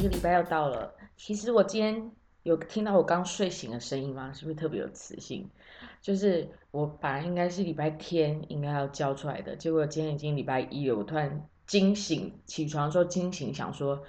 一个礼拜要到了。其实我今天有听到我刚睡醒的声音吗？是不是特别有磁性？就是我本来应该是礼拜天应该要交出来的，结果今天已经礼拜一了。我突然惊醒，起床的时候惊醒，想说，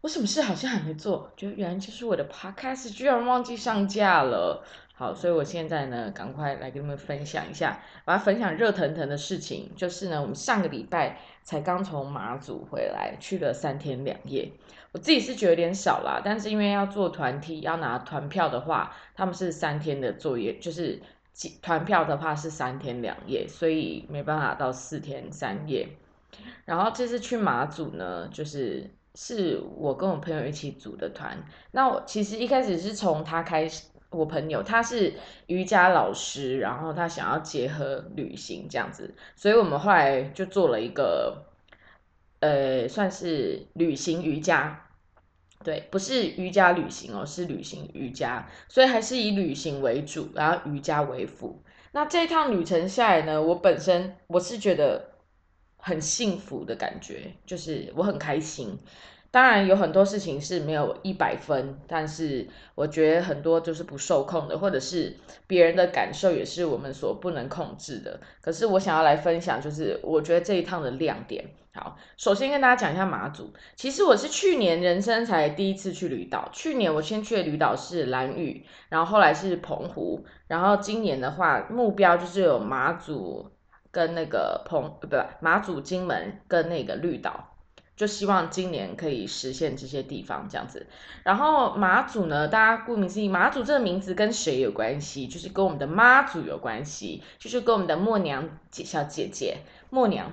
我什么事好像还没做？就原来就是我的 podcast 居然忘记上架了。好，所以我现在呢，赶快来跟你们分享一下，我要分享热腾腾的事情，就是呢，我们上个礼拜才刚从马祖回来，去了三天两夜。我自己是觉得有点少啦，但是因为要做团体，要拿团票的话，他们是三天的作业，就是团票的话是三天两夜，所以没办法到四天三夜。然后这次去马祖呢，就是是我跟我朋友一起组的团。那我其实一开始是从他开始。我朋友他是瑜伽老师，然后他想要结合旅行这样子，所以我们后来就做了一个，呃，算是旅行瑜伽，对，不是瑜伽旅行哦，是旅行瑜伽，所以还是以旅行为主，然后瑜伽为辅。那这一趟旅程下来呢，我本身我是觉得很幸福的感觉，就是我很开心。当然有很多事情是没有一百分，但是我觉得很多就是不受控的，或者是别人的感受也是我们所不能控制的。可是我想要来分享，就是我觉得这一趟的亮点。好，首先跟大家讲一下马祖。其实我是去年人生才第一次去旅岛，去年我先去的旅岛是蓝屿，然后后来是澎湖，然后今年的话目标就是有马祖跟那个澎，不对，马祖、金门跟那个绿岛。就希望今年可以实现这些地方这样子，然后马祖呢，大家顾名思义，马祖这个名字跟谁有关系？就是跟我们的妈祖有关系，就是跟我们的默娘小姐姐默娘。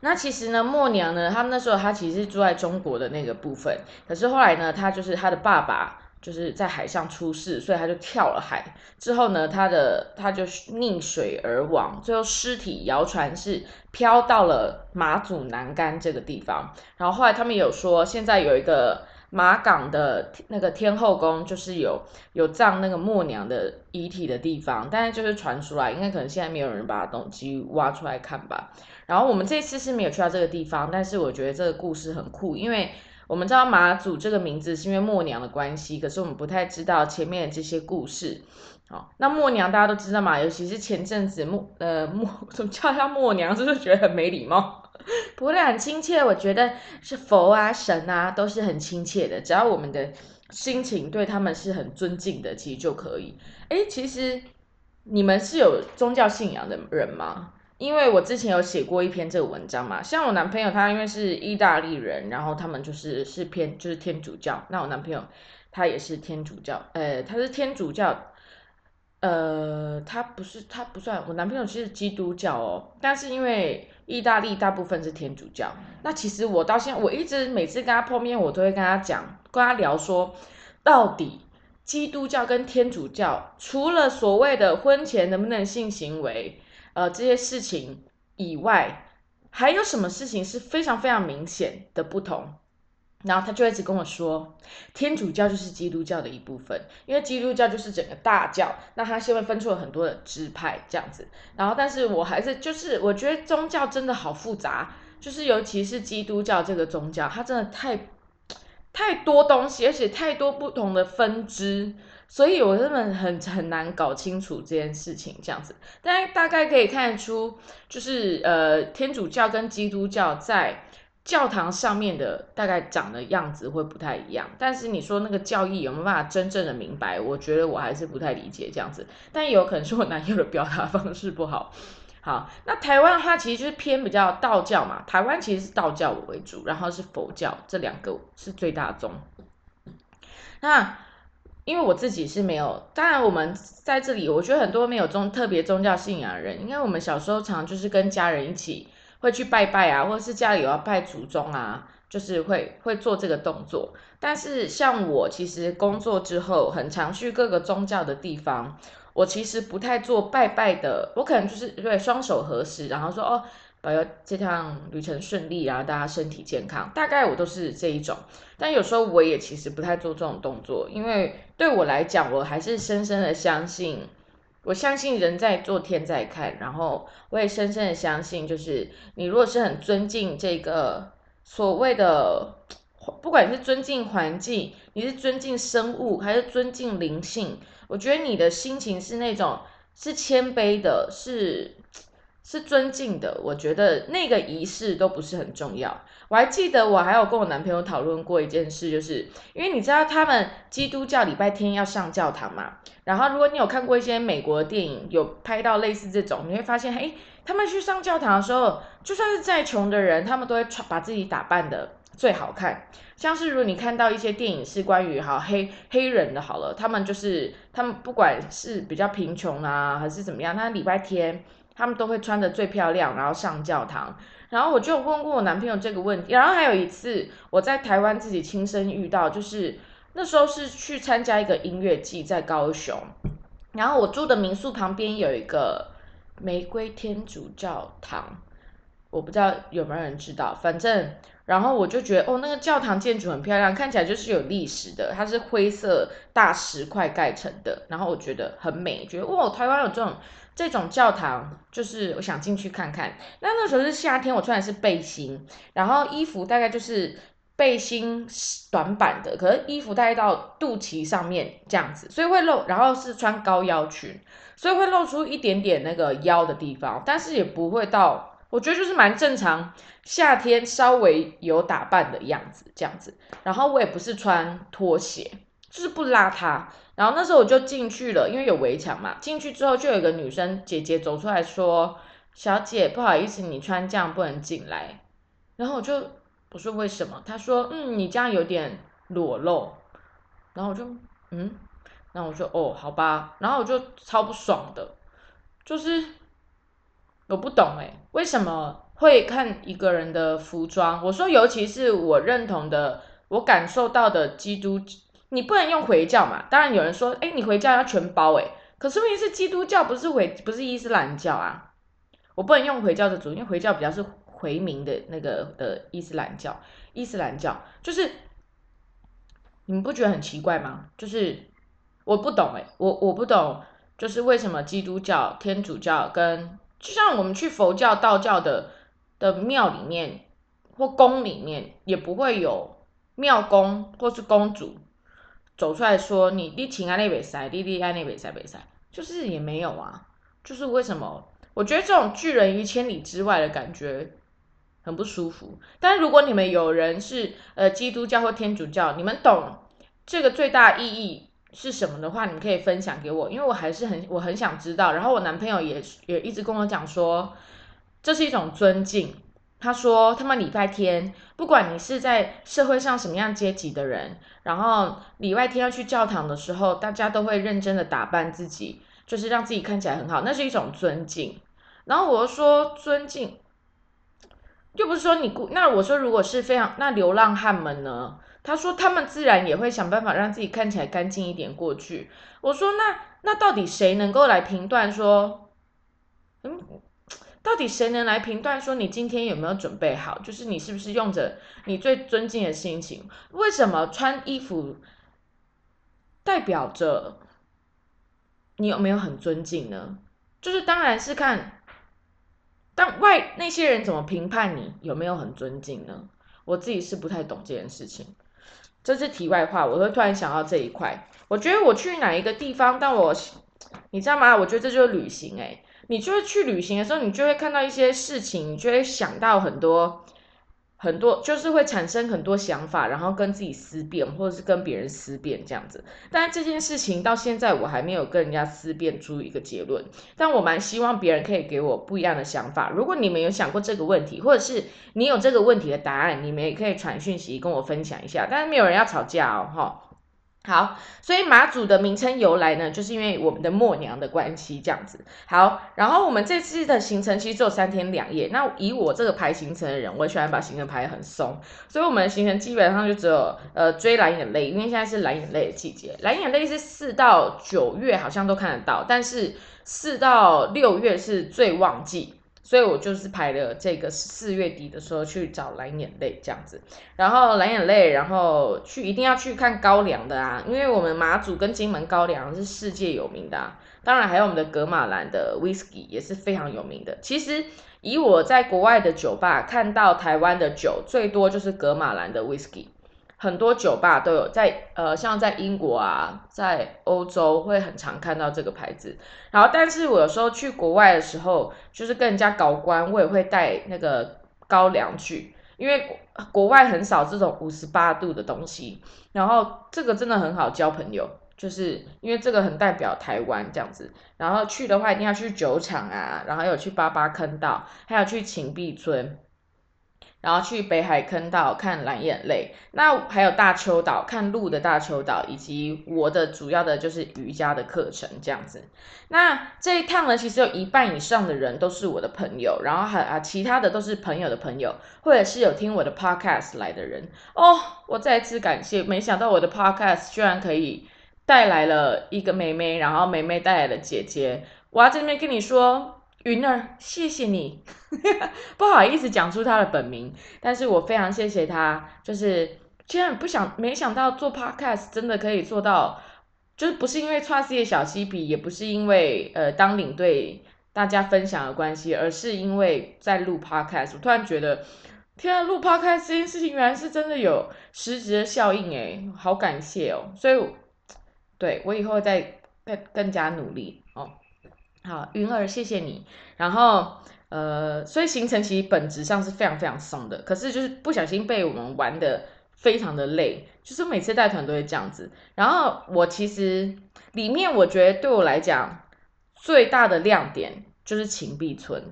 那其实呢，默娘呢，他们那时候她其实是住在中国的那个部分，可是后来呢，她就是她的爸爸。就是在海上出事，所以他就跳了海。之后呢，他的他就溺水而亡。最后尸体谣传是飘到了马祖南竿这个地方。然后后来他们有说，现在有一个马港的那个天后宫，就是有有葬那个默娘的遗体的地方。但是就是传出来，应该可能现在没有人把东西挖出来看吧。然后我们这次是没有去到这个地方，但是我觉得这个故事很酷，因为。我们知道马祖这个名字是因为默娘的关系，可是我们不太知道前面的这些故事。好，那默娘大家都知道嘛，尤其是前阵子默呃默怎么叫她默娘，是不是觉得很没礼貌？不会很亲切，我觉得是佛啊神啊都是很亲切的，只要我们的心情对他们是很尊敬的，其实就可以。哎，其实你们是有宗教信仰的人吗？因为我之前有写过一篇这个文章嘛，像我男朋友他因为是意大利人，然后他们就是是偏就是天主教，那我男朋友他也是天主教，呃，他是天主教，呃，他不是他不算，我男朋友其实基督教哦，但是因为意大利大部分是天主教，那其实我到现在我一直每次跟他碰面，我都会跟他讲，跟他聊说，到底基督教跟天主教除了所谓的婚前能不能性行为。呃，这些事情以外，还有什么事情是非常非常明显的不同？然后他就一直跟我说，天主教就是基督教的一部分，因为基督教就是整个大教，那他现在分出了很多的支派这样子。然后，但是我还是就是我觉得宗教真的好复杂，就是尤其是基督教这个宗教，它真的太太多东西，而且太多不同的分支。所以，我根本很很难搞清楚这件事情这样子，但大概可以看出，就是呃，天主教跟基督教在教堂上面的大概长的样子会不太一样。但是你说那个教义有没有办法真正的明白？我觉得我还是不太理解这样子。但也有可能是我男友的表达方式不好。好，那台湾的话其实就是偏比较道教嘛，台湾其实是道教为主，然后是佛教，这两个是最大宗。那。因为我自己是没有，当然我们在这里，我觉得很多没有宗特别宗教信仰的人，因为我们小时候常就是跟家人一起会去拜拜啊，或者是家里有要拜祖宗啊，就是会会做这个动作。但是像我其实工作之后，很常去各个宗教的地方，我其实不太做拜拜的，我可能就是对双手合十，然后说哦。保佑这趟旅程顺利，然后大家身体健康。大概我都是这一种，但有时候我也其实不太做这种动作，因为对我来讲，我还是深深的相信，我相信人在做天在看，然后我也深深的相信，就是你如果是很尊敬这个所谓的不管是尊敬环境，你是尊敬生物，还是尊敬灵性，我觉得你的心情是那种是谦卑的，是是尊敬的。我觉得那个仪式都不是很重要。我还记得我还有跟我男朋友讨论过一件事，就是因为你知道他们基督教礼拜天要上教堂嘛，然后如果你有看过一些美国的电影，有拍到类似这种，你会发现，嘿，他们去上教堂的时候，就算是再穷的人，他们都会穿把自己打扮的。最好看，像是如果你看到一些电影是关于哈黑黑人的，好了，他们就是他们不管是比较贫穷啊，还是怎么样，他礼拜天他们都会穿的最漂亮，然后上教堂。然后我就问过我男朋友这个问题，然后还有一次我在台湾自己亲身遇到，就是那时候是去参加一个音乐季在高雄，然后我住的民宿旁边有一个玫瑰天主教堂，我不知道有没有人知道，反正。然后我就觉得，哦，那个教堂建筑很漂亮，看起来就是有历史的，它是灰色大石块盖成的。然后我觉得很美，觉得哇，台湾有这种这种教堂，就是我想进去看看。那那时候是夏天，我穿的是背心，然后衣服大概就是背心短版的，可是衣服大概到肚脐上面这样子，所以会露。然后是穿高腰裙，所以会露出一点点那个腰的地方，但是也不会到。我觉得就是蛮正常，夏天稍微有打扮的样子这样子，然后我也不是穿拖鞋，就是不邋遢。然后那时候我就进去了，因为有围墙嘛。进去之后就有一个女生姐姐走出来说：“小姐，不好意思，你穿这样不能进来。”然后我就我说为什么？她说：“嗯，你这样有点裸露。”然后我就嗯，然后我说：“哦，好吧。”然后我就超不爽的，就是。我不懂哎，为什么会看一个人的服装？我说，尤其是我认同的，我感受到的基督，你不能用回教嘛？当然有人说，哎，你回教要全包哎，可是问题是基督教不是回，不是伊斯兰教啊，我不能用回教的主，因为回教比较是回民的那个的伊斯兰教，伊斯兰教就是你们不觉得很奇怪吗？就是我不懂哎，我我不懂，就是为什么基督教、天主教跟就像我们去佛教、道教的的庙里面或宫里面，也不会有庙公或是公主走出来说：“你你请安那比赛，你你安那比赛比赛。”就是也没有啊。就是为什么？我觉得这种拒人于千里之外的感觉很不舒服。但如果你们有人是呃基督教或天主教，你们懂这个最大意义。是什么的话，你可以分享给我，因为我还是很我很想知道。然后我男朋友也也一直跟我讲说，这是一种尊敬。他说他们礼拜天，不管你是在社会上什么样阶级的人，然后礼拜天要去教堂的时候，大家都会认真的打扮自己，就是让自己看起来很好，那是一种尊敬。然后我说尊敬，又不是说你那我说如果是非常那流浪汉们呢？他说：“他们自然也会想办法让自己看起来干净一点过去。”我说：“那那到底谁能够来评断说，嗯，到底谁能来评断说你今天有没有准备好？就是你是不是用着你最尊敬的心情？为什么穿衣服代表着你有没有很尊敬呢？就是当然是看，但外那些人怎么评判你有没有很尊敬呢？我自己是不太懂这件事情。”这是题外话，我会突然想到这一块。我觉得我去哪一个地方，但我你知道吗？我觉得这就是旅行诶，你就会去旅行的时候，你就会看到一些事情，你就会想到很多。很多就是会产生很多想法，然后跟自己思辨，或者是跟别人思辨这样子。但这件事情到现在我还没有跟人家思辨出一个结论。但我蛮希望别人可以给我不一样的想法。如果你们有想过这个问题，或者是你有这个问题的答案，你们也可以传讯息跟我分享一下。但是没有人要吵架哦，哈。好，所以马祖的名称由来呢，就是因为我们的默娘的关系这样子。好，然后我们这次的行程其实只有三天两夜。那以我这个排行程的人，我喜欢把行程排很松，所以我们的行程基本上就只有呃追蓝眼泪，因为现在是蓝眼泪的季节，蓝眼泪是四到九月好像都看得到，但是四到六月是最旺季。所以我就是排了这个四月底的时候去找蓝眼泪这样子，然后蓝眼泪，然后去一定要去看高粱的啊，因为我们马祖跟金门高粱是世界有名的，啊，当然还有我们的格马兰的 whisky 也是非常有名的。其实以我在国外的酒吧看到台湾的酒最多就是格马兰的 whisky，很多酒吧都有在，呃，像在英国啊，在欧洲会很常看到这个牌子。然后，但是我有时候去国外的时候，就是跟人家搞关，我也会带那个高粱去，因为国外很少这种五十八度的东西。然后这个真的很好交朋友，就是因为这个很代表台湾这样子。然后去的话，一定要去酒厂啊，然后有去八八坑道，还有去秦壁村。然后去北海坑道看蓝眼泪，那还有大丘岛看鹿的大丘岛，以及我的主要的就是瑜伽的课程这样子。那这一趟呢，其实有一半以上的人都是我的朋友，然后还啊其他的都是朋友的朋友，或者是有听我的 podcast 来的人哦。我再次感谢，没想到我的 podcast 居然可以带来了一个妹妹，然后妹妹带来了姐姐。我要在这边跟你说。云儿，谢谢你，不好意思讲出他的本名，但是我非常谢谢他，就是居然不想没想到做 podcast 真的可以做到，就是不是因为创业小嬉皮，也不是因为呃当领队大家分享的关系，而是因为在录 podcast，我突然觉得，天啊，录 podcast 这件事情原来是真的有实质的效应诶，好感谢哦，所以对我以后再更更加努力。好，云儿，谢谢你。然后，呃，所以行程其实本质上是非常非常松的，可是就是不小心被我们玩的非常的累，就是每次带团都会这样子。然后我其实里面我觉得对我来讲最大的亮点就是秦壁村，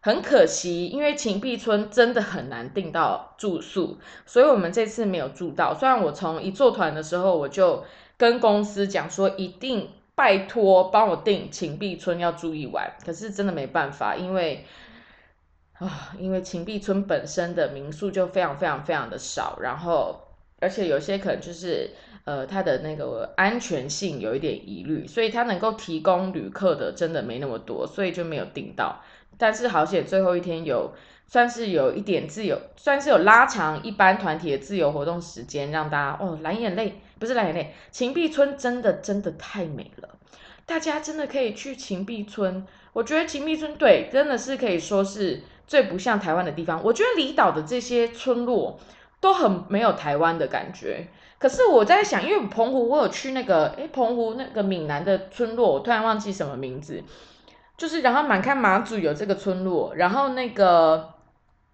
很可惜，因为秦壁村真的很难订到住宿，所以我们这次没有住到。虽然我从一做团的时候我就跟公司讲说一定。拜托，帮我订秦壁村要住一晚，可是真的没办法，因为啊，因为秦壁村本身的民宿就非常非常非常的少，然后而且有些可能就是呃，它的那个安全性有一点疑虑，所以它能够提供旅客的真的没那么多，所以就没有订到。但是好险，最后一天有算是有一点自由，算是有拉长一般团体的自由活动时间，让大家哦蓝眼泪。不是蓝眼泪，秦壁村真的真的太美了，大家真的可以去秦壁村。我觉得秦壁村对，真的是可以说是最不像台湾的地方。我觉得离岛的这些村落都很没有台湾的感觉。可是我在想，因为澎湖我有去那个，诶澎湖那个闽南的村落，我突然忘记什么名字，就是然后满看马祖有这个村落，然后那个。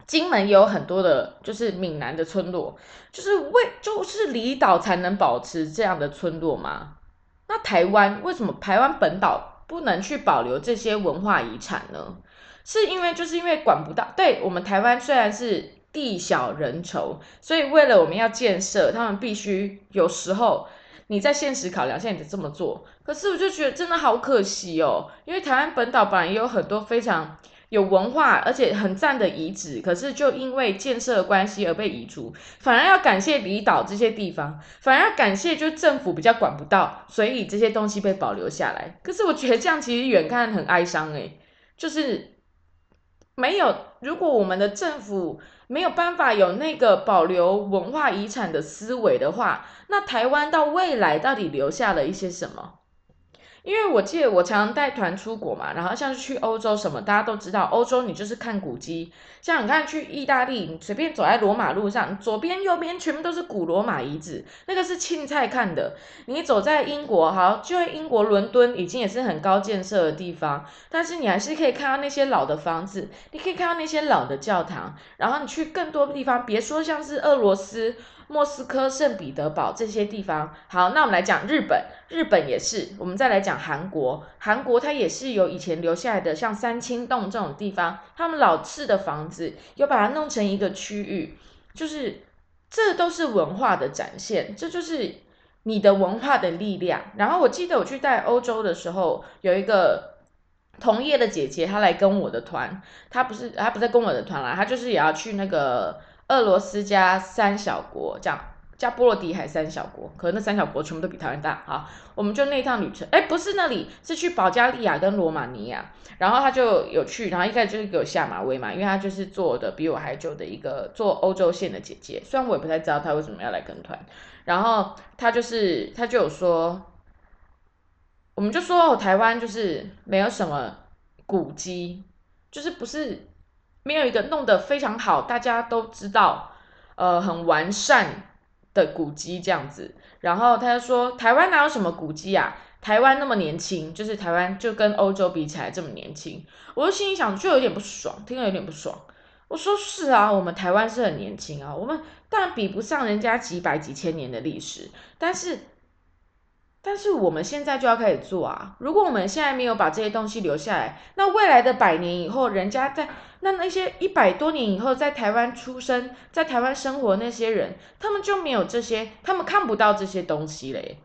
金门也有很多的，就是闽南的村落，就是为就是离岛才能保持这样的村落吗？那台湾为什么台湾本岛不能去保留这些文化遗产呢？是因为就是因为管不到。对我们台湾虽然是地小人稠，所以为了我们要建设，他们必须有时候你在现实考量下你得这么做。可是我就觉得真的好可惜哦，因为台湾本岛本来也有很多非常。有文化而且很赞的遗址，可是就因为建设的关系而被移除，反而要感谢离岛这些地方，反而要感谢就政府比较管不到，所以这些东西被保留下来。可是我觉得这样其实远看很哀伤诶，就是没有如果我们的政府没有办法有那个保留文化遗产的思维的话，那台湾到未来到底留下了一些什么？因为我记得我常常带团出国嘛，然后像是去欧洲什么，大家都知道，欧洲你就是看古迹，像你看去意大利，你随便走在罗马路上，左边右边全部都是古罗马遗址，那个是青菜看的。你走在英国，好，就在英国伦敦已经也是很高建设的地方，但是你还是可以看到那些老的房子，你可以看到那些老的教堂，然后你去更多地方，别说像是俄罗斯。莫斯科、圣彼得堡这些地方，好，那我们来讲日本，日本也是。我们再来讲韩国，韩国它也是有以前留下来的，像三清洞这种地方，他们老式的房子，又把它弄成一个区域，就是这都是文化的展现，这就是你的文化的力量。然后我记得我去带欧洲的时候，有一个同业的姐姐，她来跟我的团，她不是她不在跟我的团啦，她就是也要去那个。俄罗斯加三小国，这样加波罗的海三小国，可能那三小国全部都比台湾大。好，我们就那趟旅程，哎，不是那里，是去保加利亚跟罗马尼亚。然后他就有去，然后一开始就是给我下马威嘛，因为他就是做的比我还久的一个做欧洲线的姐姐。虽然我也不太知道他为什么要来跟团，然后他就是他就有说，我们就说台湾就是没有什么古迹，就是不是。没有一个弄得非常好，大家都知道，呃，很完善的古迹这样子。然后他就说，台湾哪有什么古迹啊？台湾那么年轻，就是台湾就跟欧洲比起来这么年轻，我就心里想，就有点不爽，听了有点不爽。我说是啊，我们台湾是很年轻啊，我们当然比不上人家几百几千年的历史，但是，但是我们现在就要开始做啊。如果我们现在没有把这些东西留下来，那未来的百年以后，人家在那那些一百多年以后在台湾出生、在台湾生活那些人，他们就没有这些，他们看不到这些东西嘞。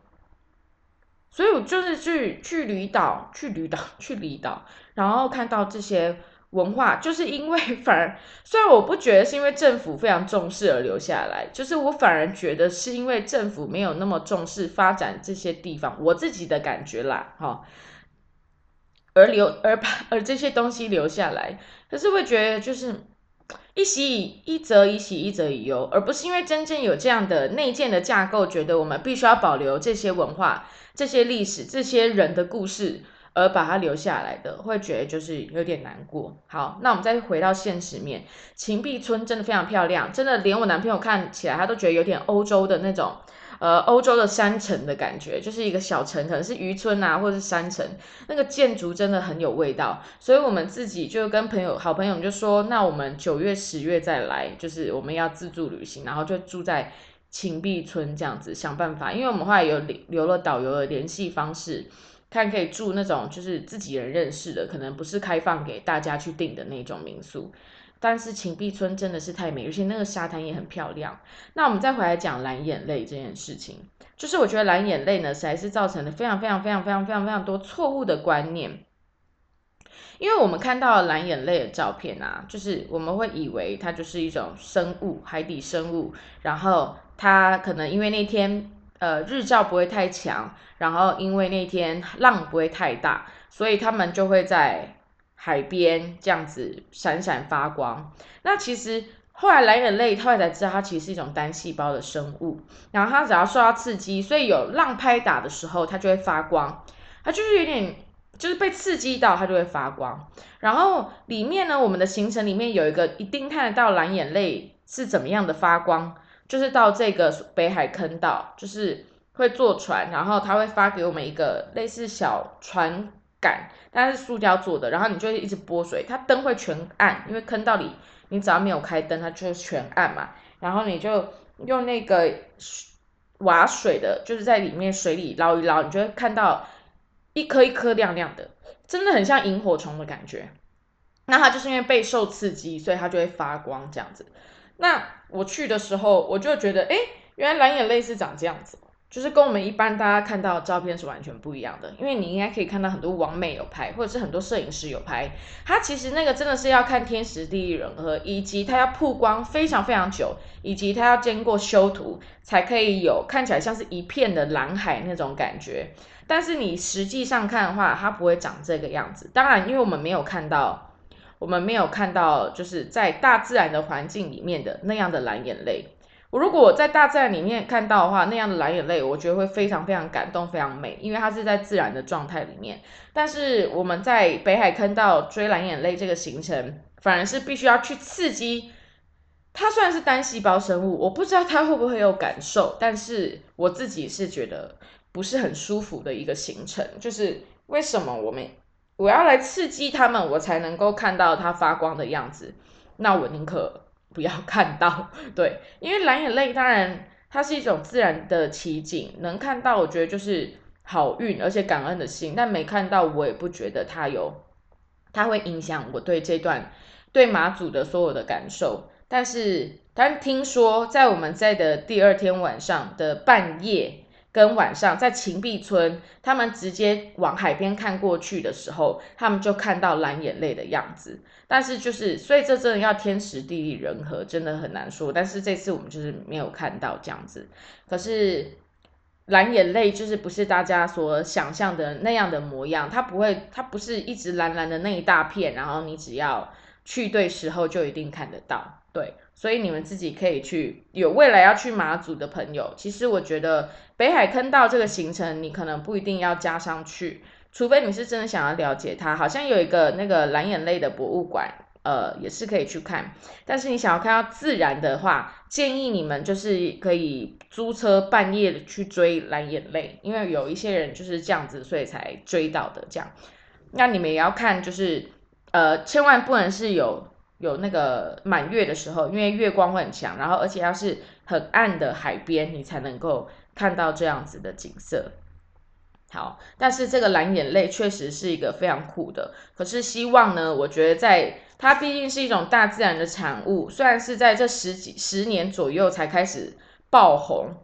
所以我就是去去离岛，去离岛，去离岛，然后看到这些。文化就是因为 反而，虽然我不觉得是因为政府非常重视而留下来，就是我反而觉得是因为政府没有那么重视发展这些地方，我自己的感觉啦，哈，而留而把而这些东西留下来，可是会觉得就是一喜以一则一喜一则以忧，而不是因为真正有这样的内建的架构，觉得我们必须要保留这些文化、这些历史、这些人的故事。而把它留下来的，会觉得就是有点难过。好，那我们再回到现实面，秦壁村真的非常漂亮，真的连我男朋友看起来他都觉得有点欧洲的那种，呃，欧洲的山城的感觉，就是一个小城，可能是渔村啊，或者是山城，那个建筑真的很有味道。所以我们自己就跟朋友、好朋友就说，那我们九月、十月再来，就是我们要自助旅行，然后就住在秦壁村这样子，想办法，因为我们后来有留了导游的联系方式。看可以住那种就是自己人认识的，可能不是开放给大家去订的那种民宿。但是秦壁村真的是太美，而且那个沙滩也很漂亮。那我们再回来讲蓝眼泪这件事情，就是我觉得蓝眼泪呢，实在是造成了非常非常非常非常非常非常多错误的观念。因为我们看到蓝眼泪的照片啊，就是我们会以为它就是一种生物，海底生物，然后它可能因为那天。呃，日照不会太强，然后因为那天浪不会太大，所以他们就会在海边这样子闪闪发光。那其实后来蓝眼泪后来才知道，它其实是一种单细胞的生物。然后它只要受到刺激，所以有浪拍打的时候，它就会发光。它就是有点，就是被刺激到，它就会发光。然后里面呢，我们的行程里面有一个一定看得到蓝眼泪是怎么样的发光。就是到这个北海坑道，就是会坐船，然后他会发给我们一个类似小船杆，但是塑胶做的，然后你就一直拨水，它灯会全暗，因为坑道里你只要没有开灯，它就全暗嘛。然后你就用那个瓦水的，就是在里面水里捞一捞，你就会看到一颗一颗亮亮的，真的很像萤火虫的感觉。那它就是因为备受刺激，所以它就会发光这样子。那我去的时候，我就觉得，哎，原来蓝眼泪是长这样子，就是跟我们一般大家看到的照片是完全不一样的。因为你应该可以看到很多网美有拍，或者是很多摄影师有拍，它其实那个真的是要看天时地利人和，以及它要曝光非常非常久，以及它要经过修图，才可以有看起来像是一片的蓝海那种感觉。但是你实际上看的话，它不会长这个样子。当然，因为我们没有看到。我们没有看到，就是在大自然的环境里面的那样的蓝眼泪。我如果在大自然里面看到的话，那样的蓝眼泪，我觉得会非常非常感动，非常美，因为它是在自然的状态里面。但是我们在北海坑道追蓝眼泪这个行程，反而是必须要去刺激。它虽然是单细胞生物，我不知道它会不会有感受，但是我自己是觉得不是很舒服的一个行程。就是为什么我们？我要来刺激他们，我才能够看到它发光的样子。那我宁可不要看到，对，因为蓝眼泪当然它是一种自然的奇景，能看到我觉得就是好运，而且感恩的心。但没看到，我也不觉得它有，它会影响我对这段对马祖的所有的感受。但是，但听说在我们在的第二天晚上的半夜。跟晚上在秦壁村，他们直接往海边看过去的时候，他们就看到蓝眼泪的样子。但是就是，所以这真的要天时地利人和，真的很难说。但是这次我们就是没有看到这样子。可是蓝眼泪就是不是大家所想象的那样的模样，它不会，它不是一直蓝蓝的那一大片，然后你只要去对时候就一定看得到。对。所以你们自己可以去，有未来要去马祖的朋友，其实我觉得北海坑道这个行程，你可能不一定要加上去，除非你是真的想要了解它。好像有一个那个蓝眼泪的博物馆，呃，也是可以去看。但是你想要看到自然的话，建议你们就是可以租车半夜去追蓝眼泪，因为有一些人就是这样子，所以才追到的这样。那你们也要看，就是呃，千万不能是有有那个满月的时候，因为月光会很强，然后而且要是很暗的海边，你才能够看到这样子的景色。好，但是这个蓝眼泪确实是一个非常酷的。可是希望呢，我觉得在它毕竟是一种大自然的产物，虽然是在这十几十年左右才开始爆红，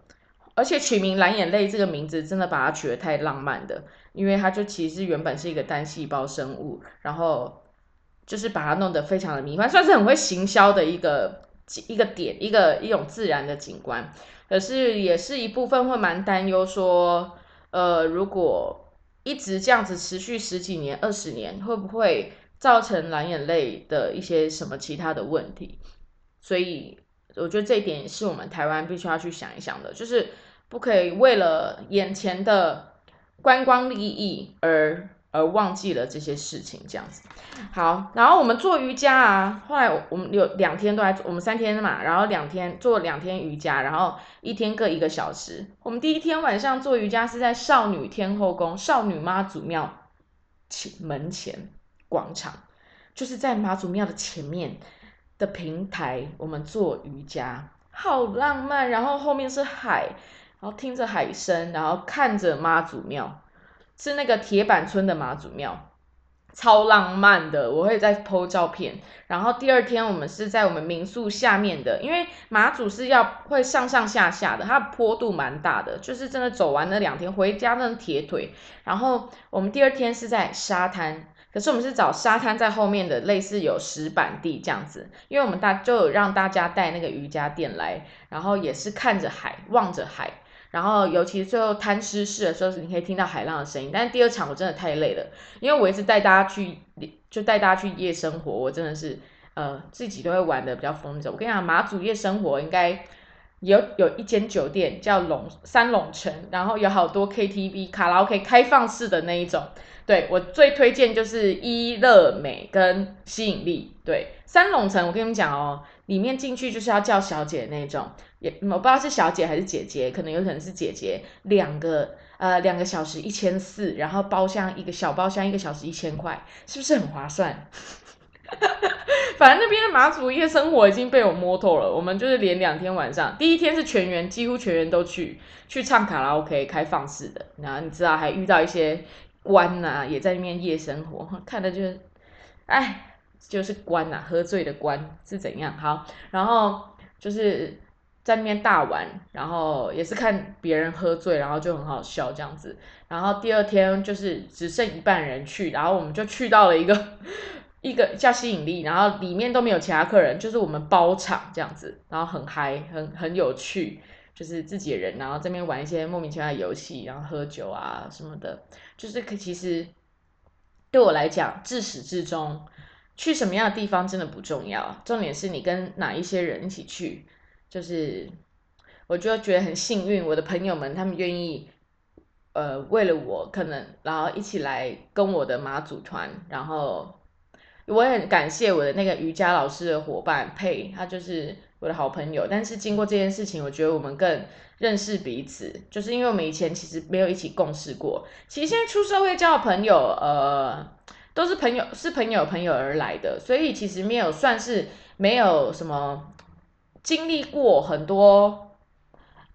而且取名蓝眼泪这个名字真的把它取得太浪漫的，因为它就其实原本是一个单细胞生物，然后就是把它弄得非常的迷幻，算是很会行销的一个一个点，一个一种自然的景观。可是也是一部分会蛮担忧说。呃，如果一直这样子持续十几年、二十年，会不会造成蓝眼泪的一些什么其他的问题？所以我觉得这一点是我们台湾必须要去想一想的，就是不可以为了眼前的观光利益而。而忘记了这些事情，这样子。好，然后我们做瑜伽啊，后来我们有两天都在做，我们三天嘛，然后两天做两天瑜伽，然后一天各一个小时。我们第一天晚上做瑜伽是在少女天后宫少女妈祖庙前门前广场，就是在妈祖庙的前面的平台，我们做瑜伽，好浪漫。然后后面是海，然后听着海声，然后看着妈祖庙。是那个铁板村的妈祖庙，超浪漫的。我会再 PO 照片。然后第二天我们是在我们民宿下面的，因为马祖是要会上上下下的，它坡度蛮大的，就是真的走完那两天回家那种铁腿。然后我们第二天是在沙滩，可是我们是找沙滩在后面的类似有石板地这样子，因为我们大就有让大家带那个瑜伽垫来，然后也是看着海，望着海。然后，尤其最后摊湿式的时候，你可以听到海浪的声音。但是第二场我真的太累了，因为我一直带大家去，就带大家去夜生活，我真的是呃自己都会玩的比较疯走。我跟你讲，马祖夜生活应该有有一间酒店叫龙三龙城，然后有好多 KTV 卡拉 OK 开放式的那一种。对我最推荐就是一乐美跟吸引力。对三龙城，我跟你们讲哦。里面进去就是要叫小姐那种，也我不知道是小姐还是姐姐，可能有可能是姐姐。两个呃两个小时一千四，然后包厢一个小包厢一个小时一千块，是不是很划算？反正那边的马祖夜生活已经被我摸透了。我们就是连两天晚上，第一天是全员几乎全员都去去唱卡拉 OK 开放式的，然后你知道还遇到一些官呐也在那边夜生活，看的就是，哎。就是官呐，喝醉的官是怎样？好，然后就是在那边大玩，然后也是看别人喝醉，然后就很好笑这样子。然后第二天就是只剩一半人去，然后我们就去到了一个 一个叫吸引力，然后里面都没有其他客人，就是我们包场这样子，然后很嗨，很很有趣，就是自己的人，然后这边玩一些莫名其妙的游戏，然后喝酒啊什么的，就是可其实对我来讲，自始至终。去什么样的地方真的不重要，重点是你跟哪一些人一起去。就是，我就觉得很幸运，我的朋友们他们愿意，呃，为了我可能，然后一起来跟我的马祖团。然后我也很感谢我的那个瑜伽老师的伙伴佩，他就是我的好朋友。但是经过这件事情，我觉得我们更认识彼此，就是因为我们以前其实没有一起共事过。其实现在出社会交的朋友，呃。都是朋友，是朋友朋友而来的，所以其实没有算是没有什么经历过很多，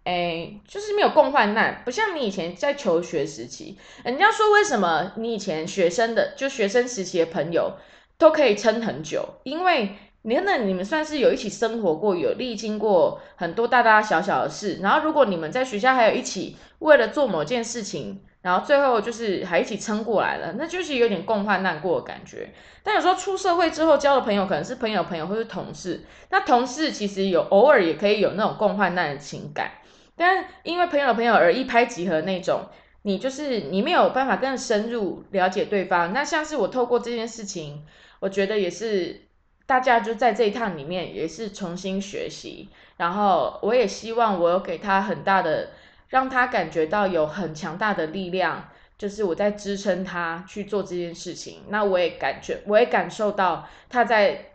哎，就是没有共患难，不像你以前在求学时期，人家说为什么你以前学生的就学生时期的朋友都可以撑很久，因为你那你们算是有一起生活过，有历经过很多大大小小的事，然后如果你们在学校还有一起为了做某件事情。然后最后就是还一起撑过来了，那就是有点共患难过的感觉。但有时候出社会之后交的朋友可能是朋友朋友或是同事，那同事其实有偶尔也可以有那种共患难的情感。但因为朋友的朋友而一拍即合那种，你就是你没有办法更深入了解对方。那像是我透过这件事情，我觉得也是大家就在这一趟里面也是重新学习。然后我也希望我有给他很大的。让他感觉到有很强大的力量，就是我在支撑他去做这件事情。那我也感觉，我也感受到他在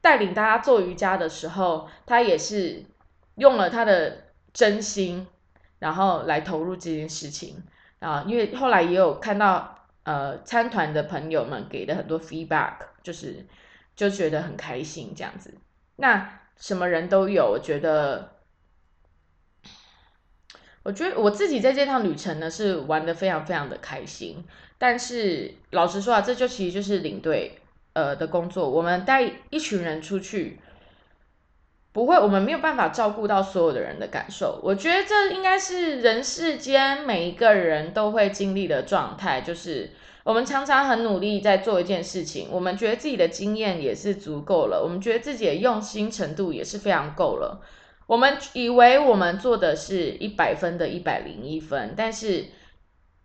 带领大家做瑜伽的时候，他也是用了他的真心，然后来投入这件事情啊。因为后来也有看到呃参团的朋友们给的很多 feedback，就是就觉得很开心这样子。那什么人都有，我觉得。我觉得我自己在这趟旅程呢是玩的非常非常的开心，但是老实说啊，这就其实就是领队呃的工作。我们带一群人出去，不会，我们没有办法照顾到所有的人的感受。我觉得这应该是人世间每一个人都会经历的状态，就是我们常常很努力在做一件事情，我们觉得自己的经验也是足够了，我们觉得自己的用心程度也是非常够了。我们以为我们做的是一百分的一百零一分，但是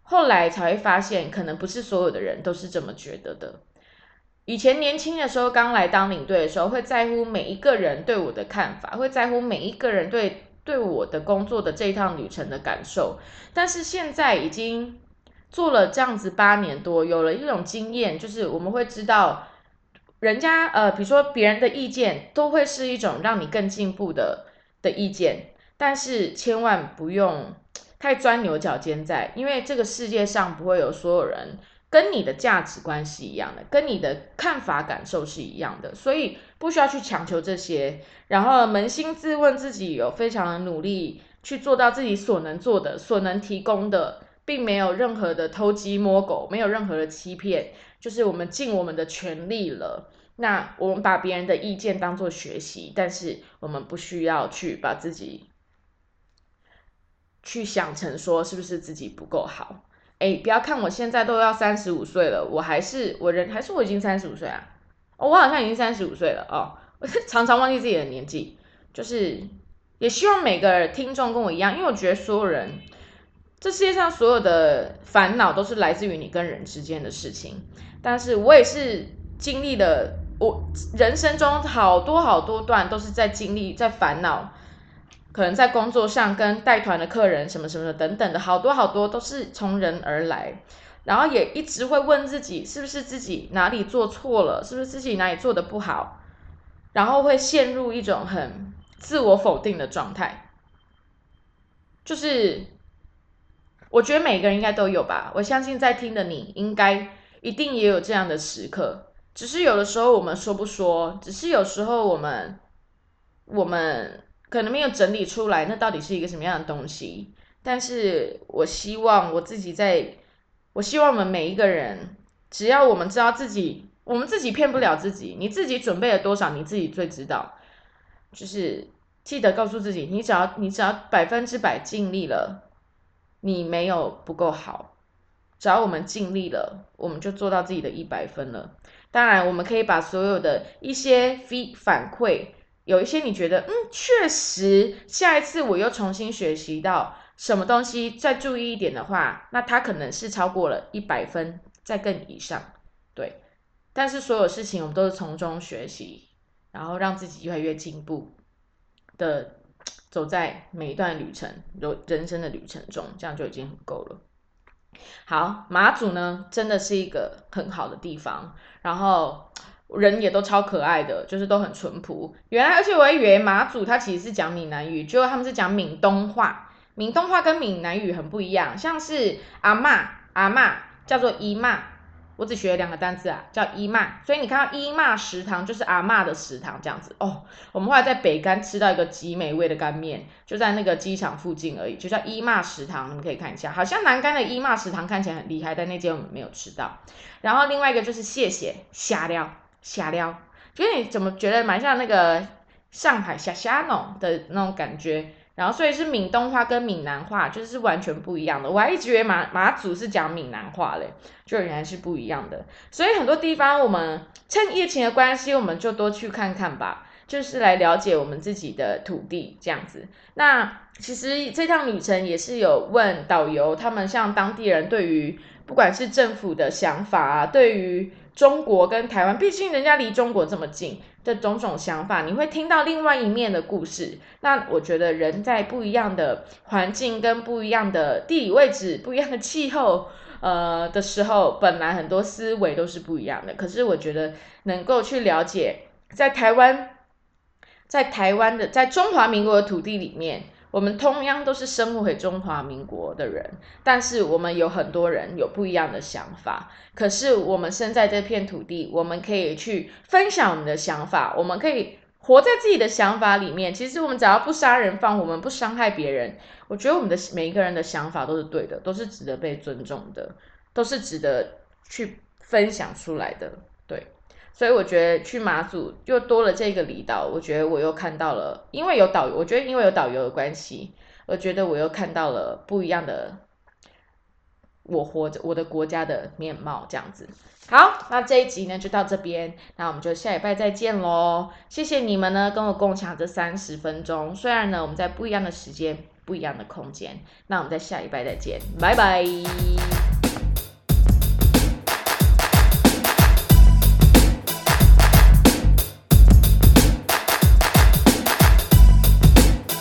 后来才会发现，可能不是所有的人都是这么觉得的。以前年轻的时候，刚来当领队的时候，会在乎每一个人对我的看法，会在乎每一个人对对我的工作的这一趟旅程的感受。但是现在已经做了这样子八年多，有了一种经验，就是我们会知道，人家呃，比如说别人的意见，都会是一种让你更进步的。的意见，但是千万不用太钻牛角尖在，因为这个世界上不会有所有人跟你的价值观是一样的，跟你的看法感受是一样的，所以不需要去强求这些。然后扪心自问，自己有非常努力去做到自己所能做的、所能提供的，并没有任何的偷鸡摸狗，没有任何的欺骗，就是我们尽我们的全力了。那我们把别人的意见当做学习，但是我们不需要去把自己去想成说是不是自己不够好。哎，不要看我现在都要三十五岁了，我还是我人还是我已经三十五岁啊？哦，我好像已经三十五岁了哦。我 常常忘记自己的年纪，就是也希望每个听众跟我一样，因为我觉得所有人这世界上所有的烦恼都是来自于你跟人之间的事情，但是我也是经历了。我人生中好多好多段都是在经历，在烦恼，可能在工作上跟带团的客人什么什么的等等的好多好多都是从人而来，然后也一直会问自己是不是自己哪里做错了，是不是自己哪里做的不好，然后会陷入一种很自我否定的状态，就是我觉得每个人应该都有吧，我相信在听的你应该一定也有这样的时刻。只是有的时候我们说不说，只是有时候我们我们可能没有整理出来，那到底是一个什么样的东西？但是我希望我自己在，我希望我们每一个人，只要我们知道自己，我们自己骗不了自己，你自己准备了多少，你自己最知道。就是记得告诉自己，你只要你只要百分之百尽力了，你没有不够好，只要我们尽力了，我们就做到自己的一百分了。当然，我们可以把所有的一些 feed 反馈，有一些你觉得，嗯，确实，下一次我又重新学习到什么东西，再注意一点的话，那它可能是超过了一百分，再更以上，对。但是所有事情我们都是从中学习，然后让自己越来越进步的走在每一段旅程，有人生的旅程中，这样就已经很够了。好，马祖呢，真的是一个很好的地方，然后人也都超可爱的，就是都很淳朴。原来，而且我还以为马祖它其实是讲闽南语，结果他们是讲闽东话。闽东话跟闽南语很不一样，像是阿妈阿妈叫做姨妈。我只学了两个单词啊，叫姨妈，所以你看到姨妈食堂就是阿妈的食堂这样子哦。我们后来在北干吃到一个极美味的干面，就在那个机场附近而已，就叫姨妈食堂，你们可以看一下。好像南干的姨妈食堂看起来很厉害，但那间我们没有吃到。然后另外一个就是谢谢虾料虾料，觉得你怎么觉得蛮像那个上海虾虾弄的那种感觉？然后所以是闽东话跟闽南话就是完全不一样的，我还一直以为马马祖是讲闽南话嘞，就原来是不一样的。所以很多地方我们趁疫情的关系，我们就多去看看吧，就是来了解我们自己的土地这样子。那其实这趟旅程也是有问导游，他们像当地人对于不管是政府的想法啊，对于中国跟台湾，毕竟人家离中国这么近。的种种想法，你会听到另外一面的故事。那我觉得人在不一样的环境、跟不一样的地理位置、不一样的气候，呃的时候，本来很多思维都是不一样的。可是我觉得能够去了解在台湾，在台湾的在中华民国的土地里面。我们同样都是生活在中华民国的人，但是我们有很多人有不一样的想法。可是我们生在这片土地，我们可以去分享我们的想法，我们可以活在自己的想法里面。其实我们只要不杀人放火，我们不伤害别人，我觉得我们的每一个人的想法都是对的，都是值得被尊重的，都是值得去分享出来的。对。所以我觉得去马祖又多了这个离岛，我觉得我又看到了，因为有导游，我觉得因为有导游的关系，我觉得我又看到了不一样的我活着我的国家的面貌，这样子。好，那这一集呢就到这边，那我们就下礼拜再见喽。谢谢你们呢跟我共享这三十分钟，虽然呢我们在不一样的时间、不一样的空间，那我们在下礼拜再见，拜拜。